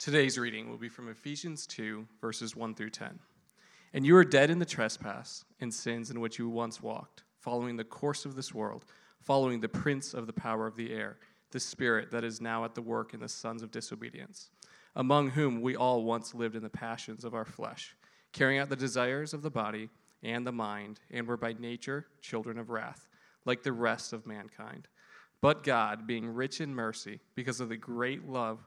Today's reading will be from Ephesians 2, verses 1 through 10. And you are dead in the trespass and sins in which you once walked, following the course of this world, following the prince of the power of the air, the spirit that is now at the work in the sons of disobedience, among whom we all once lived in the passions of our flesh, carrying out the desires of the body and the mind, and were by nature children of wrath, like the rest of mankind. But God, being rich in mercy, because of the great love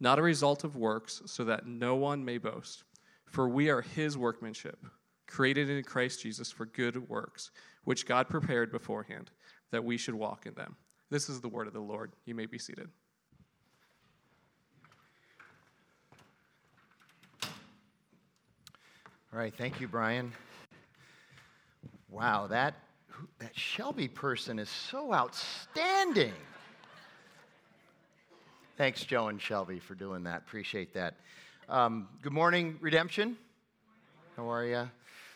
not a result of works, so that no one may boast. For we are his workmanship, created in Christ Jesus for good works, which God prepared beforehand, that we should walk in them. This is the word of the Lord. You may be seated. All right, thank you, Brian. Wow, that, that Shelby person is so outstanding. Thanks, Joe and Shelby, for doing that. Appreciate that. Um, good morning, Redemption. How are you?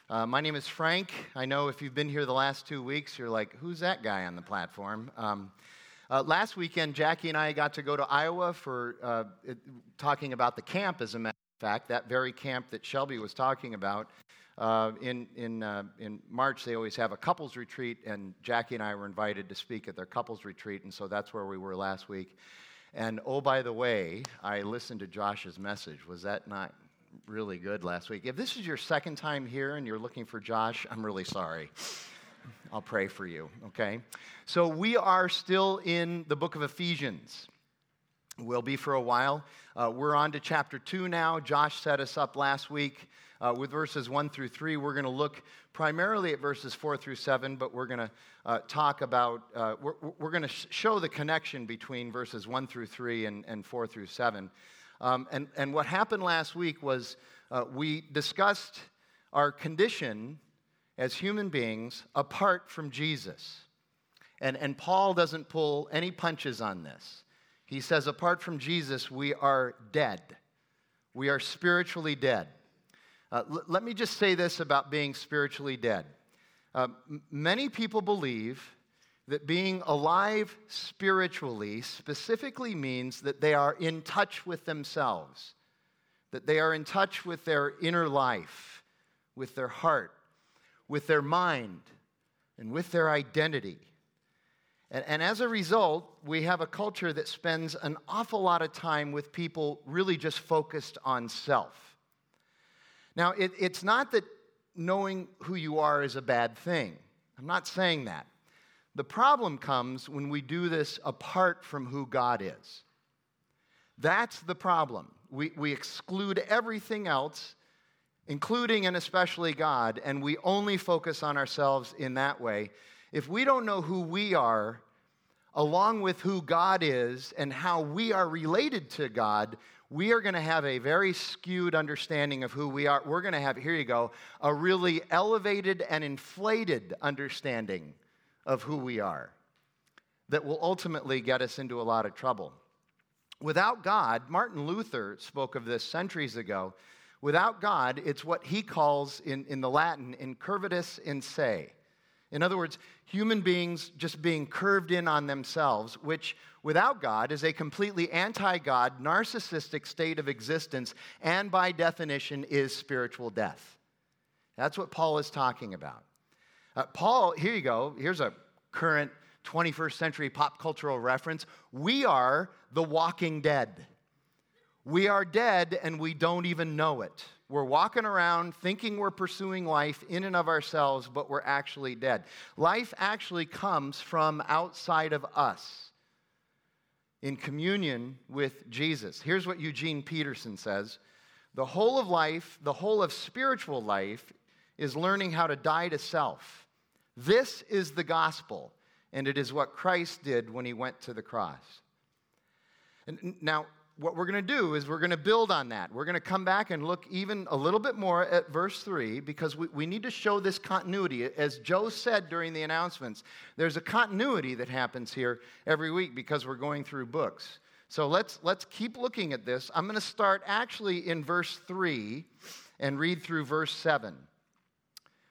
Uh, my name is Frank. I know if you've been here the last two weeks, you're like, who's that guy on the platform? Um, uh, last weekend, Jackie and I got to go to Iowa for uh, it, talking about the camp, as a matter of fact, that very camp that Shelby was talking about. Uh, in, in, uh, in March, they always have a couples retreat, and Jackie and I were invited to speak at their couples retreat, and so that's where we were last week. And oh, by the way, I listened to Josh's message. Was that not really good last week? If this is your second time here and you're looking for Josh, I'm really sorry. I'll pray for you, okay? So we are still in the book of Ephesians. We'll be for a while. Uh, we're on to chapter 2 now. Josh set us up last week uh, with verses 1 through 3. We're going to look primarily at verses 4 through 7, but we're going to uh, talk about, uh, we're, we're going to sh- show the connection between verses 1 through 3 and, and 4 through 7. Um, and, and what happened last week was uh, we discussed our condition as human beings apart from Jesus. And, and Paul doesn't pull any punches on this. He says, apart from Jesus, we are dead. We are spiritually dead. Uh, l- let me just say this about being spiritually dead. Uh, m- many people believe that being alive spiritually specifically means that they are in touch with themselves, that they are in touch with their inner life, with their heart, with their mind, and with their identity. And, and, as a result, we have a culture that spends an awful lot of time with people really just focused on self. Now, it, it's not that knowing who you are is a bad thing. I'm not saying that. The problem comes when we do this apart from who God is. That's the problem. We, we exclude everything else, including and especially God, and we only focus on ourselves in that way. If we don't know who we are, along with who God is and how we are related to God, we are going to have a very skewed understanding of who we are. We're going to have, here you go, a really elevated and inflated understanding of who we are that will ultimately get us into a lot of trouble. Without God, Martin Luther spoke of this centuries ago. Without God, it's what he calls in, in the Latin, incurvatus in se. In other words, human beings just being curved in on themselves, which without God is a completely anti God, narcissistic state of existence, and by definition is spiritual death. That's what Paul is talking about. Uh, Paul, here you go, here's a current 21st century pop cultural reference. We are the walking dead. We are dead and we don't even know it. We're walking around thinking we're pursuing life in and of ourselves, but we're actually dead. Life actually comes from outside of us in communion with Jesus. Here's what Eugene Peterson says The whole of life, the whole of spiritual life, is learning how to die to self. This is the gospel, and it is what Christ did when he went to the cross. And now, what we're going to do is we're going to build on that. We're going to come back and look even a little bit more at verse 3 because we, we need to show this continuity. As Joe said during the announcements, there's a continuity that happens here every week because we're going through books. So let's, let's keep looking at this. I'm going to start actually in verse 3 and read through verse 7.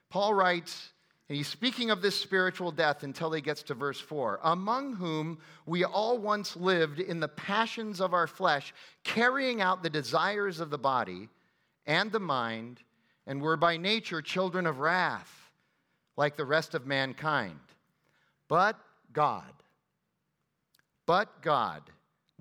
Paul writes, and he's speaking of this spiritual death until he gets to verse 4 among whom we all once lived in the passions of our flesh, carrying out the desires of the body and the mind, and were by nature children of wrath, like the rest of mankind. But God, but God,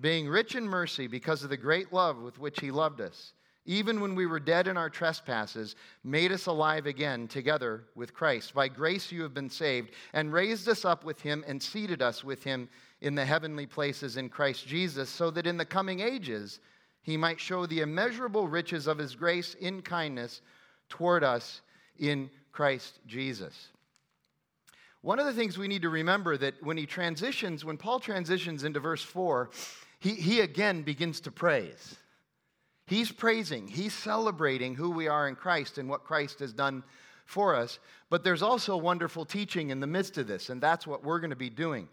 being rich in mercy because of the great love with which he loved us, even when we were dead in our trespasses, made us alive again together with Christ. By grace you have been saved, and raised us up with him and seated us with him in the heavenly places in Christ Jesus, so that in the coming ages he might show the immeasurable riches of his grace in kindness toward us in Christ Jesus. One of the things we need to remember that when he transitions, when Paul transitions into verse 4, he, he again begins to praise. He's praising, he's celebrating who we are in Christ and what Christ has done for us. But there's also wonderful teaching in the midst of this, and that's what we're going to be doing.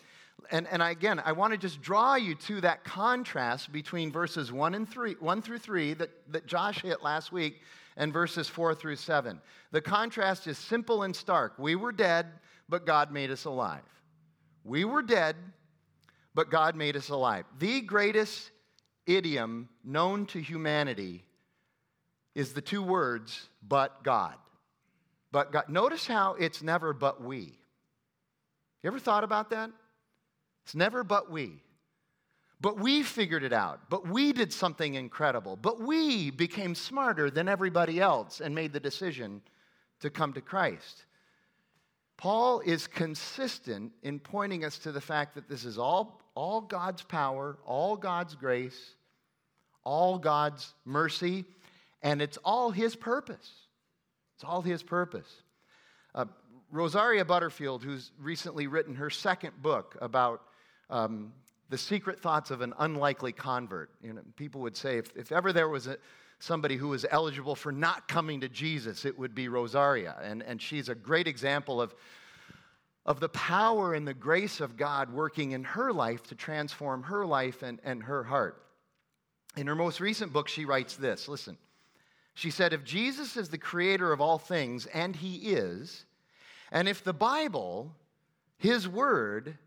And, and again, I want to just draw you to that contrast between verses 1 and 3, 1 through 3 that, that Josh hit last week and verses 4 through 7. The contrast is simple and stark. We were dead, but God made us alive. We were dead, but God made us alive. The greatest idiom known to humanity is the two words, but God. But God. Notice how it's never but we. You ever thought about that? It's never but we. But we figured it out. But we did something incredible. But we became smarter than everybody else and made the decision to come to Christ. Paul is consistent in pointing us to the fact that this is all, all God's power, all God's grace, all God's mercy, and it's all His purpose. It's all His purpose. Uh, Rosaria Butterfield, who's recently written her second book about um, the secret thoughts of an unlikely convert. You know, people would say if, if ever there was a, somebody who was eligible for not coming to Jesus, it would be Rosaria. And, and she's a great example of, of the power and the grace of God working in her life to transform her life and, and her heart. In her most recent book, she writes this listen. She said, If Jesus is the creator of all things, and he is, and if the Bible, his word,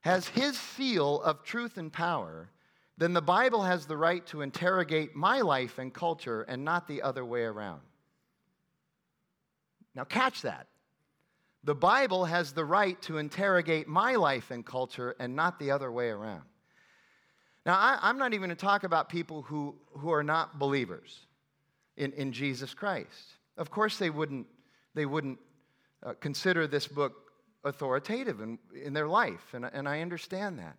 has his seal of truth and power, then the Bible has the right to interrogate my life and culture and not the other way around. Now, catch that. The Bible has the right to interrogate my life and culture and not the other way around. Now, I, am not even going to talk about people who, who are not believers in, in Jesus Christ. Of course, they wouldn't, they wouldn't uh, consider this book authoritative in, in their life, and, and I understand that.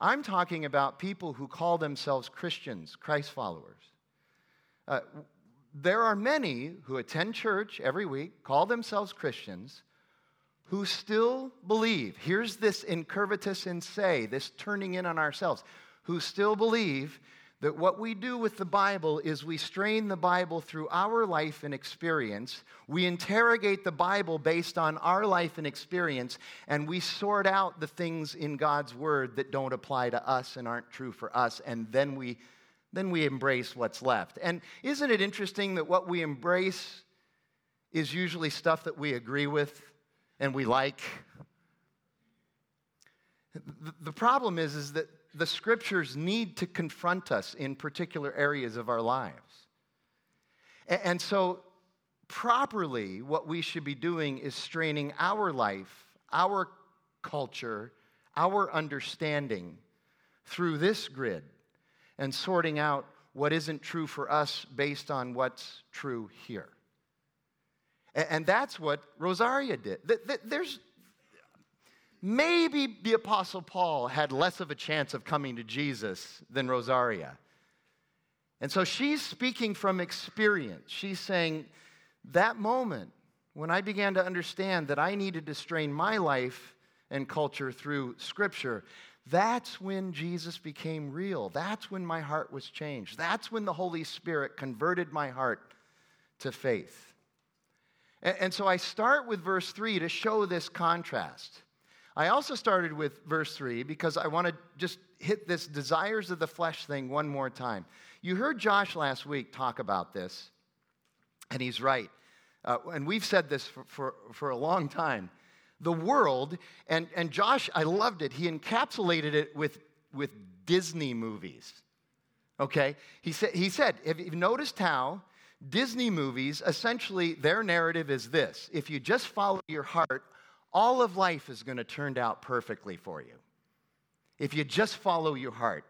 I'm talking about people who call themselves Christians, Christ followers. Uh, there are many who attend church every week, call themselves Christians, who still believe, here's this incurvatus in se, this turning in on ourselves, who still believe that what we do with the Bible is we strain the Bible through our life and experience. We interrogate the Bible based on our life and experience, and we sort out the things in God's Word that don't apply to us and aren't true for us, and then we, then we embrace what's left. And isn't it interesting that what we embrace is usually stuff that we agree with and we like. The problem is, is that the scriptures need to confront us in particular areas of our lives. And so, properly, what we should be doing is straining our life, our culture, our understanding through this grid and sorting out what isn't true for us based on what's true here. And that's what Rosaria did. There's maybe the Apostle Paul had less of a chance of coming to Jesus than Rosaria. And so she's speaking from experience. She's saying, that moment when I began to understand that I needed to strain my life and culture through Scripture, That's when Jesus became real. That's when my heart was changed. That's when the Holy Spirit converted my heart to faith. And, so I start with verse 3 to show this contrast. I also started with verse 3 because I want to just hit this desires of the flesh thing one more time. You heard Josh last week talk about this, and he's right. Uh, and we've said this for, for, for a long time. The world, and, and Josh, I loved it. He encapsulated it with, with Disney movies. Okay? He, sa- he said, Have you noticed how Disney movies, essentially, their narrative is this if you just follow your heart, all of life is going to turn out perfectly for you. If you just follow your heart.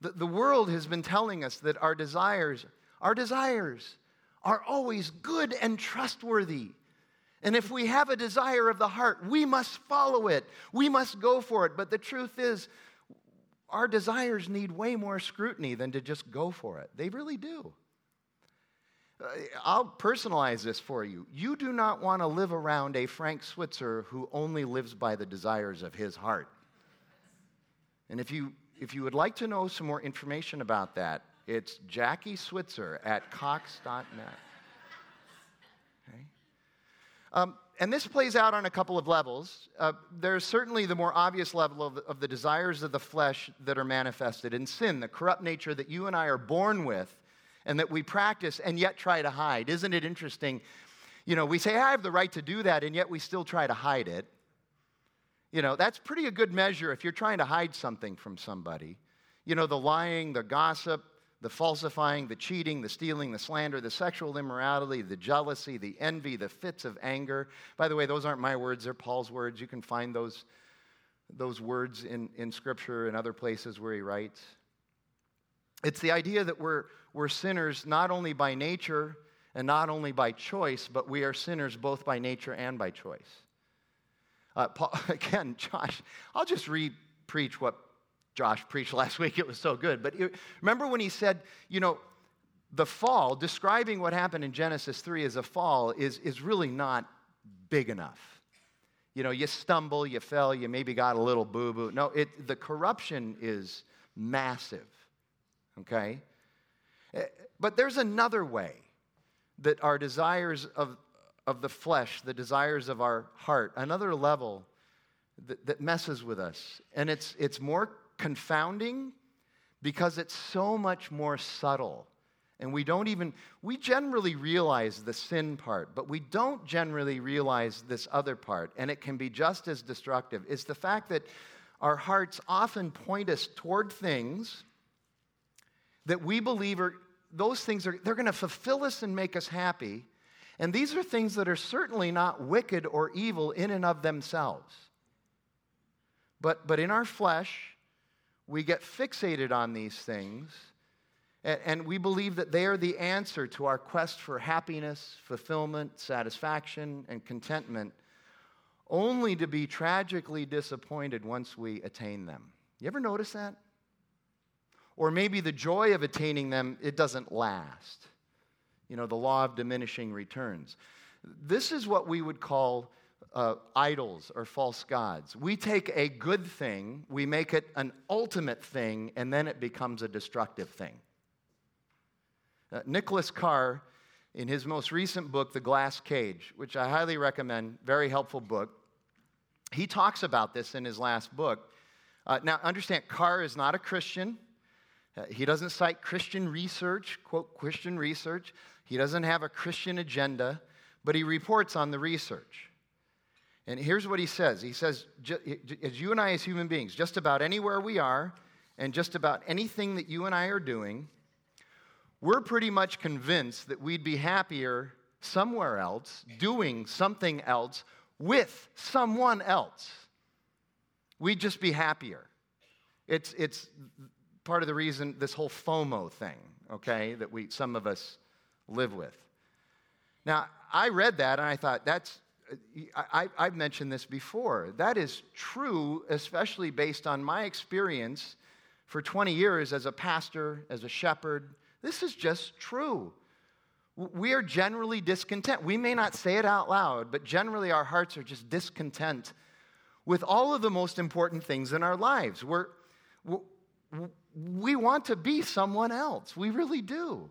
The, the world has been telling us that our desires, our desires, are always good and trustworthy. And if we have a desire of the heart, we must follow it. We must go for it. But the truth is, our desires need way more scrutiny than to just go for it. They really do. Uh, I'll personalize this for you. You do not want to live around a Frank Switzer who only lives by the desires of his heart. And if you, if you would like to know some more information about that, it's Jackie Switzer at Cox.net. Okay? Um, and this plays out on a couple of levels. Uh, there's certainly the more obvious level of, of the desires of the flesh that are manifested in sin, the corrupt nature that you and I are born with and that we practice and yet try to hide. Isn't it interesting? You know, we say, I have the right to do that, and yet we still try to hide it. You know, that's pretty a good measure if you're trying to hide something from somebody. You know, the lying, the gossip, the falsifying, the cheating, the stealing, the slander, the sexual immorality, the jealousy, the envy, the fits of anger. By the way, those aren't my words, they're Paul's words. You can find those, those words in, in Scripture and other places where he writes. It's the idea that we're, we're sinners not only by nature and not only by choice, but we are sinners both by nature and by choice. Uh, Paul, again, Josh, I'll just re preach what Josh preached last week. It was so good. But remember when he said, you know, the fall, describing what happened in Genesis 3 as a fall, is, is really not big enough. You know, you stumble, you fell, you maybe got a little boo boo. No, it, the corruption is massive, okay? Eh, but there's another way that our desires of, of the flesh, the desires of our heart, another level that, that messes with us. And it's, it's more confounding because it's so much more subtle. And we don't even, we generally realize the sin part, but we don't generally realize this other part. And it can be just as destructive. Is the fact that our hearts often point us toward things that we believe are, those things are, they're going to fulfill us and make us happy. And these are things that are certainly not wicked or evil in and of themselves. But, but in our flesh, we get fixated on these things, and, and we believe that they are the answer to our quest for happiness, fulfillment, satisfaction, and contentment, only to be tragically disappointed once we attain them. You ever notice that? Or maybe the joy of attaining them, it doesn't last. You know, the law of diminishing returns. This is what we would call uh, idols or false gods. We take a good thing, we make it an ultimate thing, and then it becomes a destructive thing. Uh, Nicholas Carr, in his most recent book, The Glass Cage, which I highly recommend, very helpful book, he talks about this in his last book. Uh, now, understand, Carr is not a Christian. Uh, he doesn't cite Christian research, quote, Christian research. He doesn't have a Christian agenda, but he reports on the research. And here's what he says He says, as you and I, as human beings, just about anywhere we are, and just about anything that you and I are doing, we're pretty much convinced that we'd be happier somewhere else, doing something else with someone else. We'd just be happier. It's, it's part of the reason this whole FOMO thing, okay, that we, some of us live with. Now, I read that and I thought, that's, uh, I, have mentioned this before. That is true, especially based on my experience for 20 years as a pastor, as a shepherd. This is just true. We are generally discontent. We may not say it out loud, but generally our hearts are just discontent with all of the most important things in our lives. We're, we want to be someone else. We really do.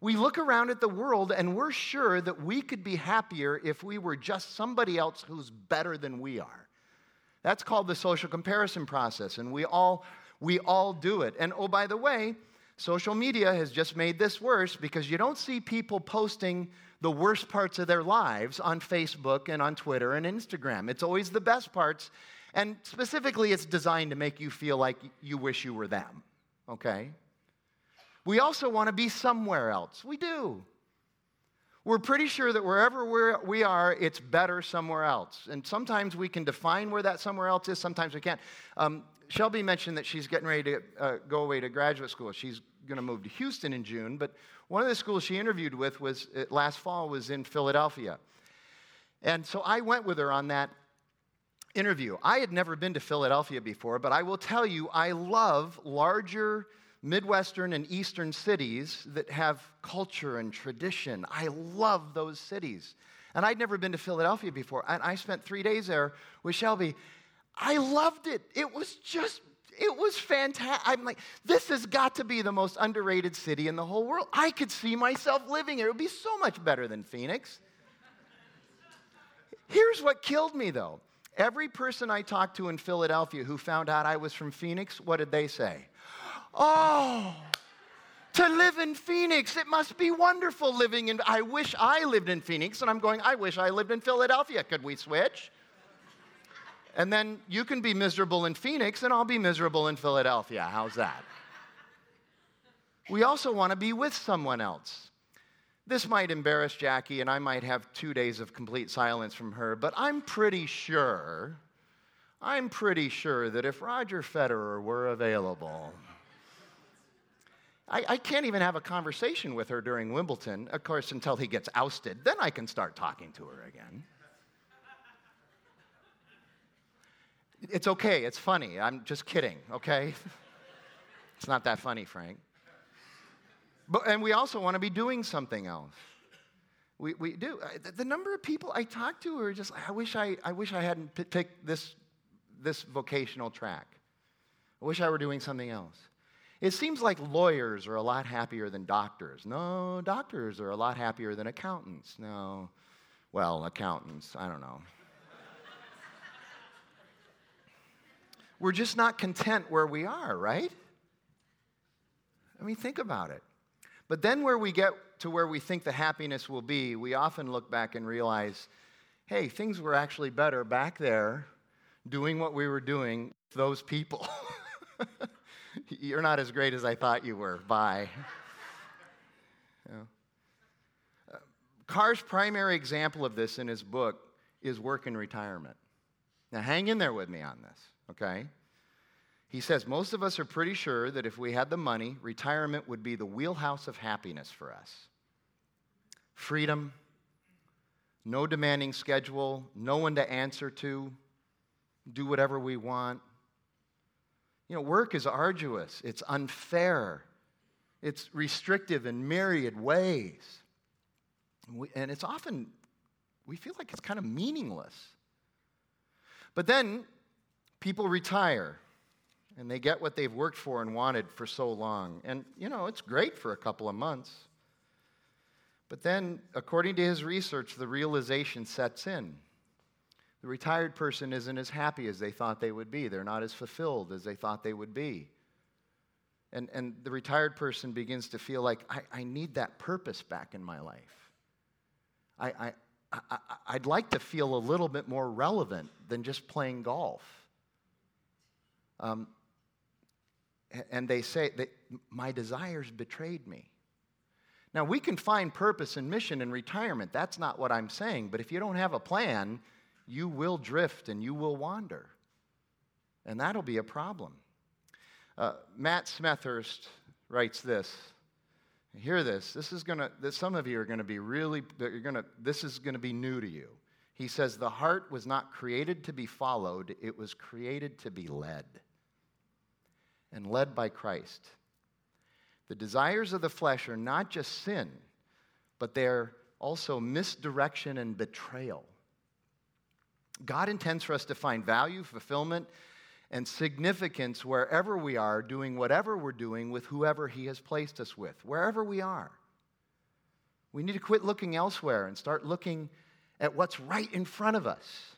We look around at the world and we're sure that we could be happier if we were just somebody else who's better than we are. That's called the social comparison process, and we all, we all do it. And oh, by the way, social media has just made this worse because you don't see people posting the worst parts of their lives on Facebook and on Twitter and Instagram. It's always the best parts. And specifically, it's designed to make you feel like you wish you were them, okay? We also want to be somewhere else. We do. We're pretty sure that wherever we're, we are, it's better somewhere else. And sometimes we can define where that somewhere else is, sometimes we can't. Um, Shelby mentioned that she's getting ready to uh, go away to graduate school. She's going to move to Houston in June, but one of the schools she interviewed with was uh, last fall was in Philadelphia. And so I went with her on that interview. I had never been to Philadelphia before, but I will tell you, I love larger Midwestern and Eastern cities that have culture and tradition. I love those cities. And I'd never been to Philadelphia before. And I spent three days there with Shelby. I loved it. It was just, it was fantastic. I'm like, this has got to be the most underrated city in the whole world. I could see myself living here. It would be so much better than Phoenix. Here's what killed me though Every person I talked to in Philadelphia who found out I was from Phoenix, what did they say? Oh, to live in Phoenix, it must be wonderful living in. I wish I lived in Phoenix. And I'm going, I wish I lived in Philadelphia. Could we switch? And then you can be miserable in Phoenix, and I'll be miserable in Philadelphia. How's that? We also want to be with someone else. This might embarrass Jackie, and I might have two days of complete silence from her, but I'm pretty sure, I'm pretty sure that if Roger Federer were available, I, I, can't even have a conversation with her during Wimbledon, of course, until he gets ousted. Then I can start talking to her again. It's okay, it's funny. I'm just kidding, okay? It's not that funny, Frank. But, and we also want to be doing something else. We, we do. The number of people I talk to are just, I wish I, I, wish I hadn't picked this, this vocational track. I wish I were doing something else. It seems like lawyers are a lot happier than doctors. No, doctors are a lot happier than accountants. No, well, accountants, I don't know. We're just not content where we are, right? I mean, think about it. But then, where we get to where we think the happiness will be, we often look back and realize hey, things were actually better back there doing what we were doing with those people. You're not as great as I thought you were. Bye. Uh, Carr's primary example of this in his book is work and retirement. Now, hang in there with me on this, okay? He says, Most of us are pretty sure that if we had the money, retirement would be the wheelhouse of happiness for us. Freedom, no demanding schedule, no one to answer to, do whatever we want. You know, work is arduous, it's unfair, it's restrictive in myriad ways. And, it's often, we feel like it's kind of meaningless. But then people retire and they get what they've worked for and wanted for so long. And, you know, it's great for a couple of months. But then, according to his research, the realization sets in. The retired person isn't as happy as they thought they would be, they're not as fulfilled as they thought they would be. And, and the retired person begins to feel like, I, I need that purpose back in my life. I, I, I'd like to feel a little bit more relevant than just playing golf. Um, and they say that my desires betrayed me. Now, we can find purpose and mission in retirement. That's not what I'm saying. But if you don't have a plan, you will drift and you will wander. And that'll be a problem. Uh, Matt Smethurst writes this. Hear this. This is gonna. Some of you are going to be really. You're gonna. This is going to be new to you. He says the heart was not created to be followed; it was created to be led and led by Christ. The desires of the flesh are not just sin, but they're also misdirection and betrayal. God intends for us to find value, fulfillment, and significance wherever we are, doing whatever we're doing with whoever He has placed us with, wherever we are. We need to quit looking elsewhere and start looking at what's right in front of us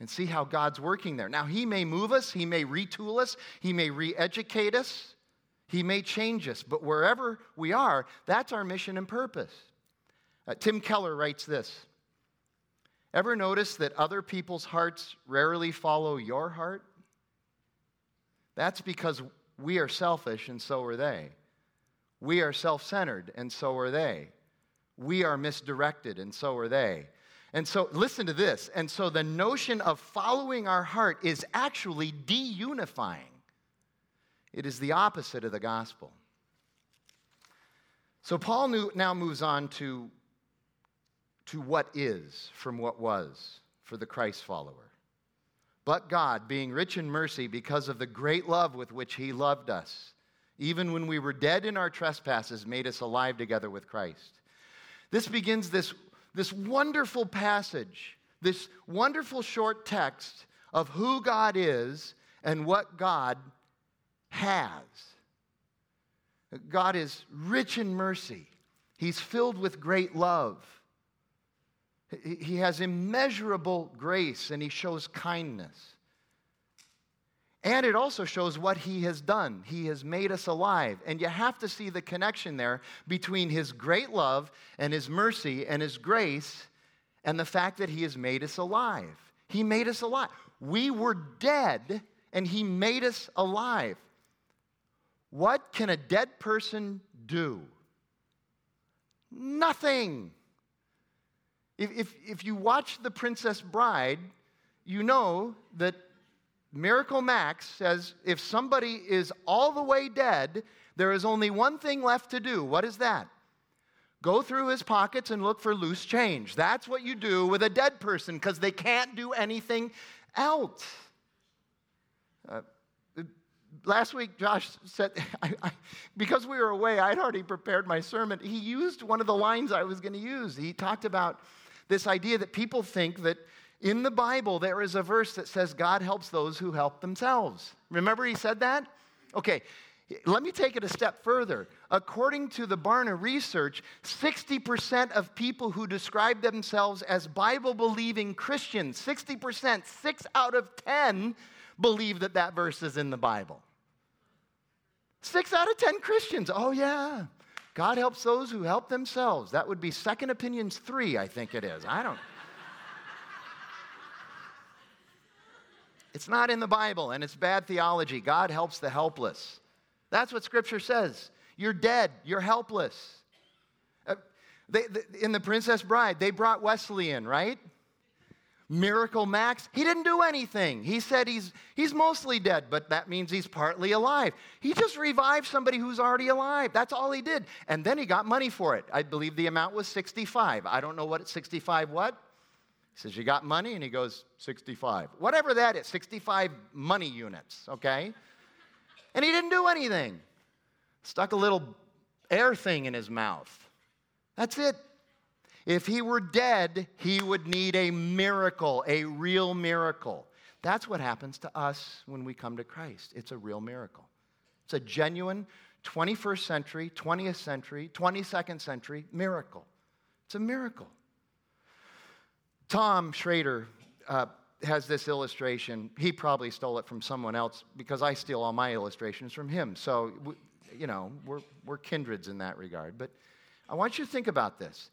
and see how God's working there. Now, He may move us, He may retool us, He may re educate us, He may change us, but wherever we are, that's our mission and purpose. Uh, Tim Keller writes this Ever notice that other people's hearts rarely follow your heart? That's because we are selfish and so are they. We are self centered and so are they. We are misdirected and so are they. And so, listen to this. And so, the notion of following our heart is actually de unifying, it is the opposite of the gospel. So, Paul now moves on to, to what is from what was for the Christ follower. But God, being rich in mercy because of the great love with which he loved us, even when we were dead in our trespasses, made us alive together with Christ. This begins this this wonderful passage, this wonderful short text of who God is and what God has. God is rich in mercy, He's filled with great love. He has immeasurable grace and He shows kindness. And it also shows what he has done. He has made us alive. And you have to see the connection there between his great love and his mercy and his grace and the fact that he has made us alive. He made us alive. We were dead and he made us alive. What can a dead person do? Nothing. If, if, if you watch The Princess Bride, you know that Miracle Max says if somebody is all the way dead, there is only one thing left to do. What is that? Go through his pockets and look for loose change. That's what you do with a dead person because they can't do anything else. Uh, last week, Josh said, I, I, because we were away, I'd already prepared my sermon. He used one of the lines I was going to use. He talked about this idea that people think that in the Bible, there is a verse that says God helps those who help themselves. Remember, he said that? Okay, let me take it a step further. According to the Barna research, 60% of people who describe themselves as Bible believing Christians, 60%, 6 out of 10, believe that that verse is in the Bible. 6 out of 10 Christians, oh yeah. God helps those who help themselves. That would be Second Opinions 3, I think it is. I don't. It's not in the Bible and it's bad theology. God helps the helpless. That's what Scripture says. You're dead, you're helpless. Uh, they, they, in The Princess Bride, they brought Westley in, right? Miracle Max, he didn't do anything. He said he's, he's mostly dead, but that means he's partly alive. He just revived somebody who's already alive. That's all he did. And then he got money for it. I believe the amount was 65. I don't know what 65 what. He says, You got money? And he goes, 65. Whatever that is, 65 money units, okay? And he didn't do anything. Stuck a little air thing in his mouth. That's it. If he were dead, he would need a miracle, a real miracle. That's what happens to us when we come to Christ. It's a real miracle. It's a genuine 21st century, 20th century, 22nd century miracle. It's a miracle. Tom Schrader uh, has this illustration. He probably stole it from someone else because I steal all my illustrations from him. So, we, you know, we're, we're kindreds in that regard. But I want you to think about this.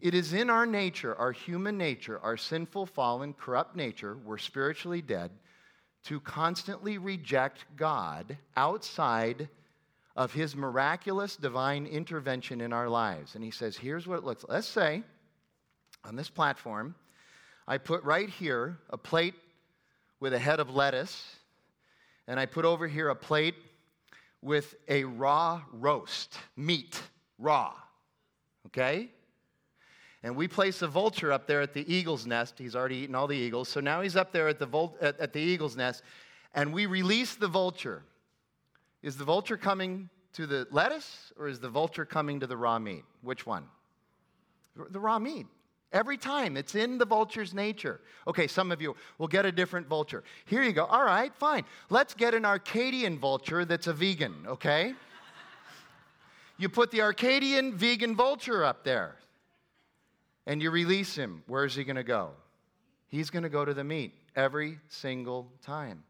It is in our nature, our human nature, our sinful, fallen, corrupt nature, we're spiritually dead, to constantly reject God outside of his miraculous divine intervention in our lives. And he says, here's what it looks like. Let's say on this platform, I put right here a plate with a head of lettuce, and I put over here a plate with a raw roast, meat, raw. Okay? And we place a vulture up there at the eagle's nest. He's already eaten all the eagles. So now he's up there at the, vul- at, at the eagle's nest, and we release the vulture. Is the vulture coming to the lettuce, or is the vulture coming to the raw meat? Which one? The raw meat. Every time. It's in the vulture's nature. Okay, some of you will get a different vulture. Here you go. All right, fine. Let's get an Arcadian vulture that's a vegan, okay? you put the Arcadian vegan vulture up there and you release him. Where's he going to go? He's going to go to the meat every single time.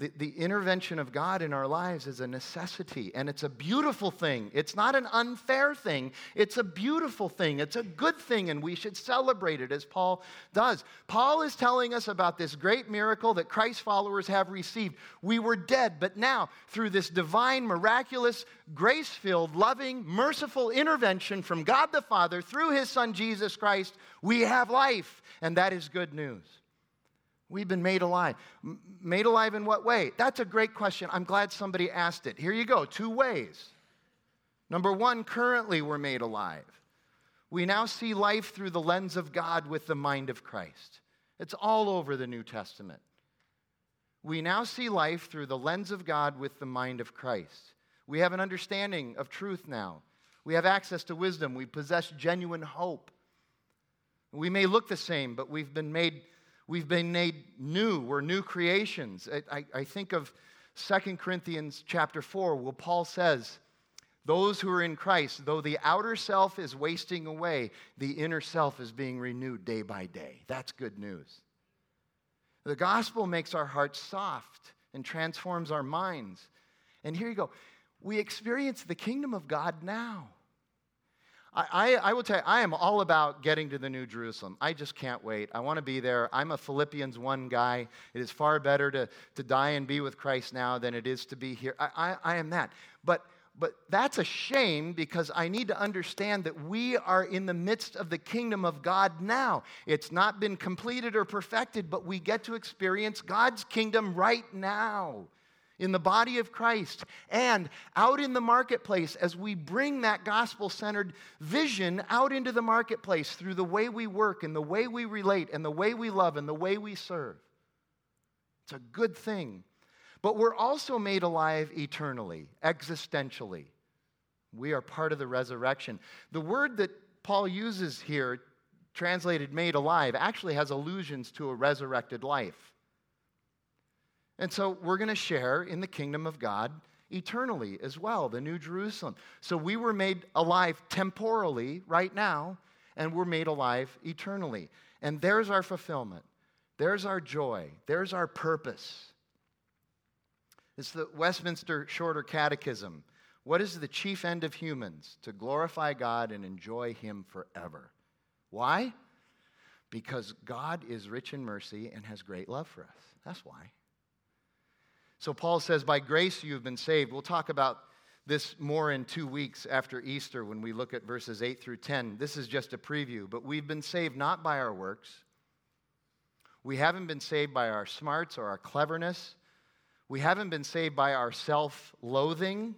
The, the intervention of God in our lives is a necessity, and it's a beautiful thing. It's not an unfair thing, it's a beautiful thing. It's a good thing, and we should celebrate it as Paul does. Paul is telling us about this great miracle that Christ followers have received. We were dead, but now, through this divine, miraculous, grace filled, loving, merciful intervention from God the Father through his Son Jesus Christ, we have life, and that is good news. We've been made alive. M- made alive in what way? That's a great question. I'm glad somebody asked it. Here you go two ways. Number one, currently we're made alive. We now see life through the lens of God with the mind of Christ. It's all over the New Testament. We now see life through the lens of God with the mind of Christ. We have an understanding of truth now. We have access to wisdom. We possess genuine hope. We may look the same, but we've been made We've been made new. We're new creations. I, I, I think of 2 Corinthians chapter 4, where Paul says, Those who are in Christ, though the outer self is wasting away, the inner self is being renewed day by day. That's good news. The gospel makes our hearts soft and transforms our minds. And here you go. We experience the kingdom of God now. I, I, will tell you, I am all about getting to the New Jerusalem. I just can't wait. I want to be there. I'm a Philippians 1 guy. It is far better to, to die and be with Christ now than it is to be here. I, I, I am that. But, but that's a shame because I need to understand that we are in the midst of the kingdom of God now. It's not been completed or perfected, but we get to experience God's kingdom right now in the body of Christ and out in the marketplace as we bring that gospel centered vision out into the marketplace through the way we work and the way we relate and the way we love and the way we serve. It's a good thing. But we're also made alive eternally, existentially. We are part of the resurrection. The word that Paul uses here, translated made alive, actually has allusions to a resurrected life. And so we're going to share in the kingdom of God eternally as well, the New Jerusalem. So we were made alive temporally right now, and we're made alive eternally. And there's our fulfillment. There's our joy. There's our purpose. It's the Westminster Shorter Catechism. What is the chief end of humans? To glorify God and enjoy Him forever. Why? Because God is rich in mercy and has great love for us. That's why. So Paul says, By grace you have been saved. We'll talk about this more in two weeks after Easter when we look at verses 8 through 10. This is just a preview, but we've been saved not by our works. We haven't been saved by our smarts or our cleverness. We haven't been saved by our self loathing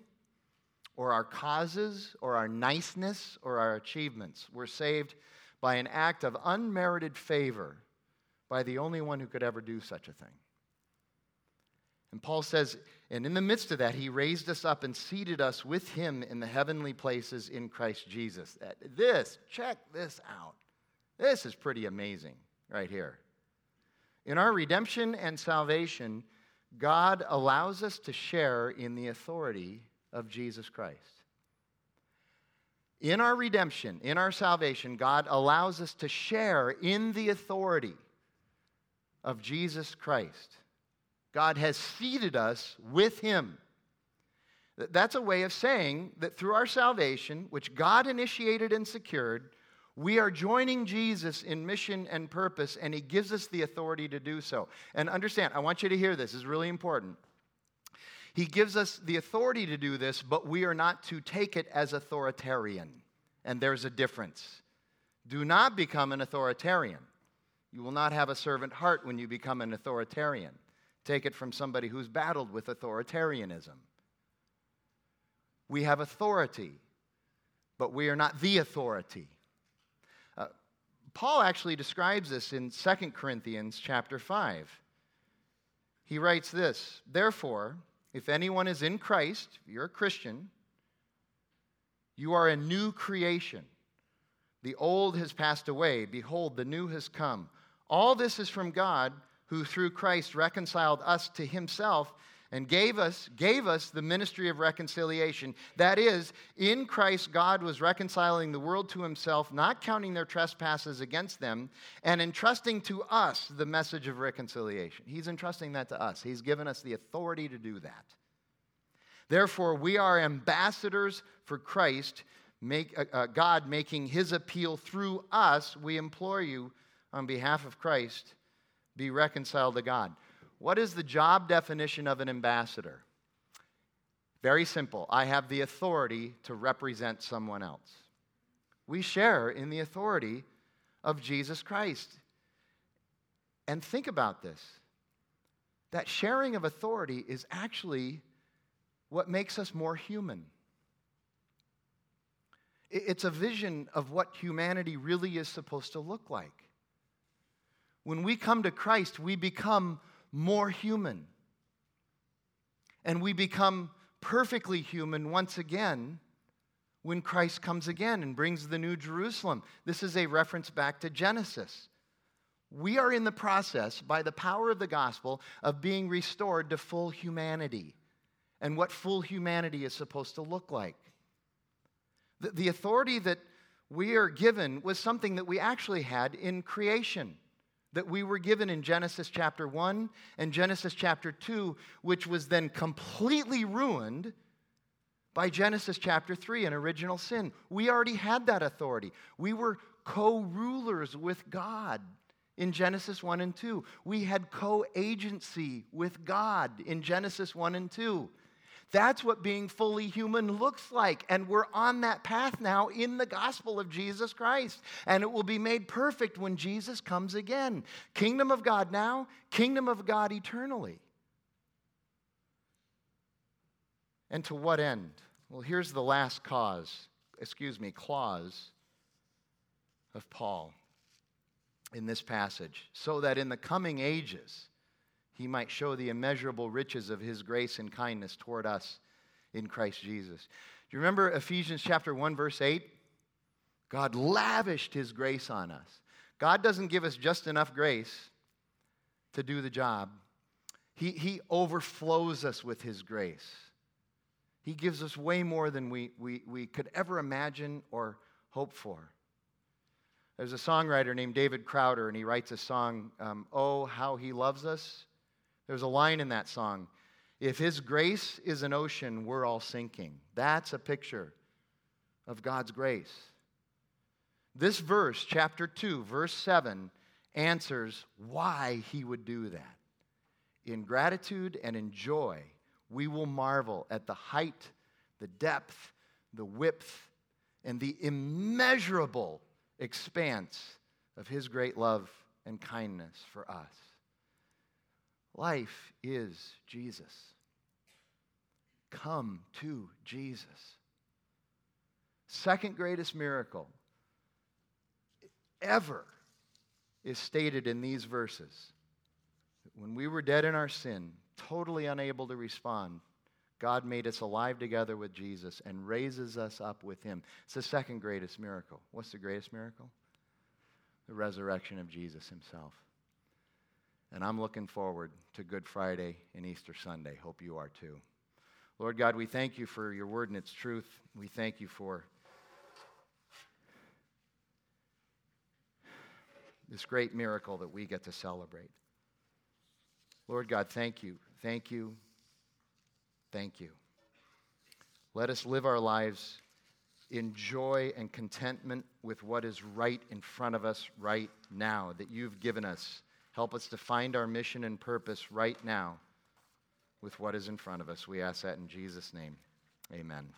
or our causes or our niceness or our achievements. We're saved by an act of unmerited favor by the only one who could ever do such a thing. And Paul says, and in the midst of that, he raised us up and seated us with him in the heavenly places in Christ Jesus. This, check this out. This is pretty amazing right here. In our redemption and salvation, God allows us to share in the authority of Jesus Christ. In our redemption, in our salvation, God allows us to share in the authority of Jesus Christ. God has seated us with Him. That's a way of saying that through our salvation, which God initiated and secured, we are joining Jesus in mission and purpose, and He gives us the authority to do so. And understand, I want you to hear this, is really important. He gives us the authority to do this, but we are not to take it as authoritarian. And there's a difference. Do not become an authoritarian. You will not have a servant heart when you become an authoritarian. Take it from somebody who's battled with authoritarianism. We have authority, but we are not the authority. Uh, Paul actually describes this in 2 Corinthians chapter 5. He writes this Therefore, if anyone is in Christ, you're a Christian, you are a new creation. The old has passed away. Behold, the new has come. All this is from God, who through Christ reconciled us to himself and gave us, gave us the ministry of reconciliation. That is, in Christ, God was reconciling the world to himself, not counting their trespasses against them, and entrusting to us the message of reconciliation. He's entrusting that to us. He's given us the authority to do that. Therefore, we are ambassadors for Christ, make, uh, uh, God making his appeal through us. We implore you on behalf of Christ, be reconciled to God. What is the job definition of an ambassador? Very simple. I have the authority to represent someone else. We share in the authority of Jesus Christ. And think about this that sharing of authority is actually what makes us more human. It's a vision of what humanity really is supposed to look like. When we come to Christ, we become more human. And we become perfectly human once again when Christ comes again and brings the new Jerusalem. This is a reference back to Genesis. We are in the process, by the power of the gospel, of being restored to full humanity and what full humanity is supposed to look like. The, the authority that we are given was something that we actually had in creation that we were given in Genesis chapter 1 and Genesis chapter 2, which was then completely ruined by Genesis chapter 3 and original sin. We already had that authority. We were co rulers with God in Genesis 1 and 2. We had co agency with God in Genesis 1 and 2. That's what being fully human looks like. And we're on that path now in the gospel of Jesus Christ. And it will be made perfect when Jesus comes again. Kingdom of God now, kingdom of God eternally. And to what end? Well, here's the last cause, excuse me, clause of Paul in this passage. So that in the coming ages, he might show the immeasurable riches of his grace and kindness toward us in Christ Jesus. Do you remember Ephesians chapter 1 verse 8? God lavished his grace on us. God doesn't give us just enough grace to do the job. He, he overflows us with his grace. He gives us way more than we, we, we could ever imagine or hope for. There's a songwriter named David Crowder, and he writes a song, um, Oh, How He Loves Us. There's a line in that song If His grace is an ocean, we're all sinking. That's a picture of God's grace. This verse, chapter 2, verse 7, answers why He would do that. In gratitude and in joy, we will marvel at the height, the depth, the width, and the immeasurable expanse of His great love and kindness for us. Life is Jesus. Come to Jesus. Second greatest miracle ever is stated in these verses. When we were dead in our sin, totally unable to respond, God made us alive together with Jesus and raises us up with him. It's the second greatest miracle. What's the greatest miracle? The resurrection of Jesus himself. And I'm looking forward to Good Friday and Easter Sunday. Hope you are too. Lord God, we thank you for your word and its truth. We thank you for this great miracle that we get to celebrate. Lord God, thank you. Thank you. Thank you. Let us live our lives in joy and contentment with what is right in front of us right now that you've given us Help us to find our mission and purpose right now with what is in front of us. We ask that in Jesus' name. Amen.